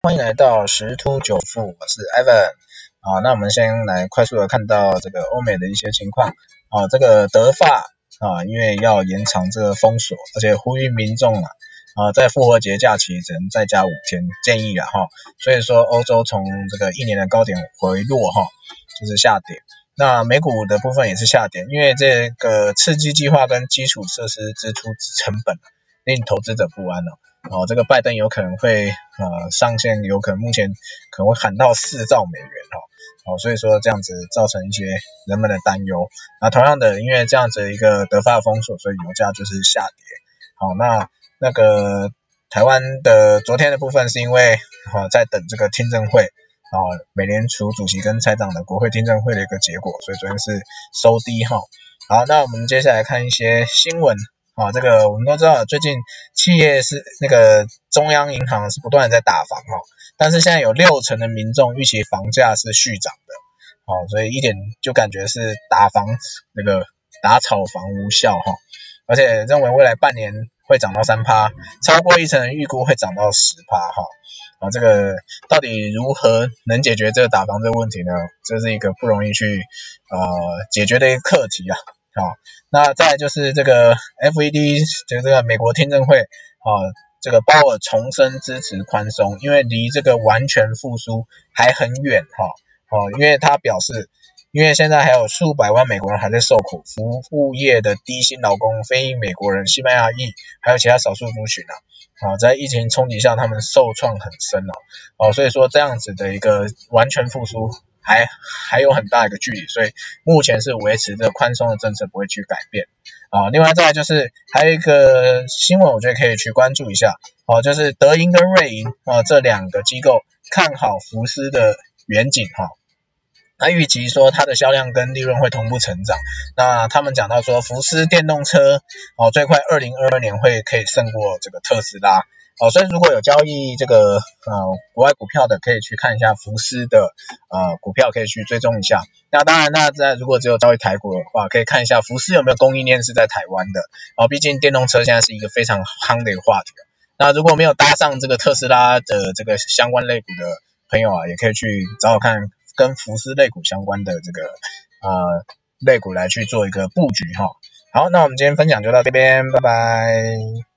欢迎来到十突九富，我是 Evan 啊。那我们先来快速的看到这个欧美的一些情况啊。这个德法啊，因为要延长这个封锁，而且呼吁民众啊啊，在复活节假期只能再加五天，建议啊哈。所以说欧洲从这个一年的高点回落哈，就是下跌。那美股的部分也是下跌，因为这个刺激计划跟基础设施支出成本令投资者不安了。哦，哦这个拜登有可能会呃上线，有可能目前可能会喊到四兆美元哈，哦，所以说这样子造成一些人们的担忧。那同样的，因为这样子一个德法封锁，所以油价就是下跌。好，那那个台湾的昨天的部分是因为哦在等这个听证会，啊美联储主席跟财长的国会听证会的一个结果，所以昨天是收低哈。好，那我们接下来看一些新闻。啊，这个我们都知道，最近企业是那个中央银行是不断的在打房哈，但是现在有六成的民众预期房价是续涨的，哦，所以一点就感觉是打房那个打炒房无效哈，而且认为未来半年会涨到三趴，超过一成预估会涨到十趴哈，啊，这个到底如何能解决这个打房这个问题呢？这是一个不容易去呃解决的一个课题啊。好，那再就是这个 FED 就这个美国听证会，啊，这个鲍尔重申支持宽松，因为离这个完全复苏还很远哈，哦，因为他表示，因为现在还有数百万美国人还在受苦，服务业的低薪劳工、非裔美国人、西班牙裔，还有其他少数族群啊，啊，在疫情冲击下，他们受创很深哦，哦，所以说这样子的一个完全复苏。还还有很大一个距离，所以目前是维持着宽松的政策不会去改变啊。另外再就是还有一个新闻，我觉得可以去关注一下哦，就是德银跟瑞银啊这两个机构看好福斯的远景哈，那预期说它的销量跟利润会同步成长。那他们讲到说福斯电动车哦最快二零二二年会可以胜过这个特斯拉。哦，所以如果有交易这个呃国外股票的，可以去看一下福斯的呃股票，可以去追踪一下。那当然，那在如果只有交易台股的话，可以看一下福斯有没有供应链是在台湾的。哦，毕竟电动车现在是一个非常夯的一个话题。那如果没有搭上这个特斯拉的这个相关类股的朋友啊，也可以去找找看跟福斯肋骨相关的这个呃肋骨来去做一个布局哈。好，那我们今天分享就到这边，拜拜。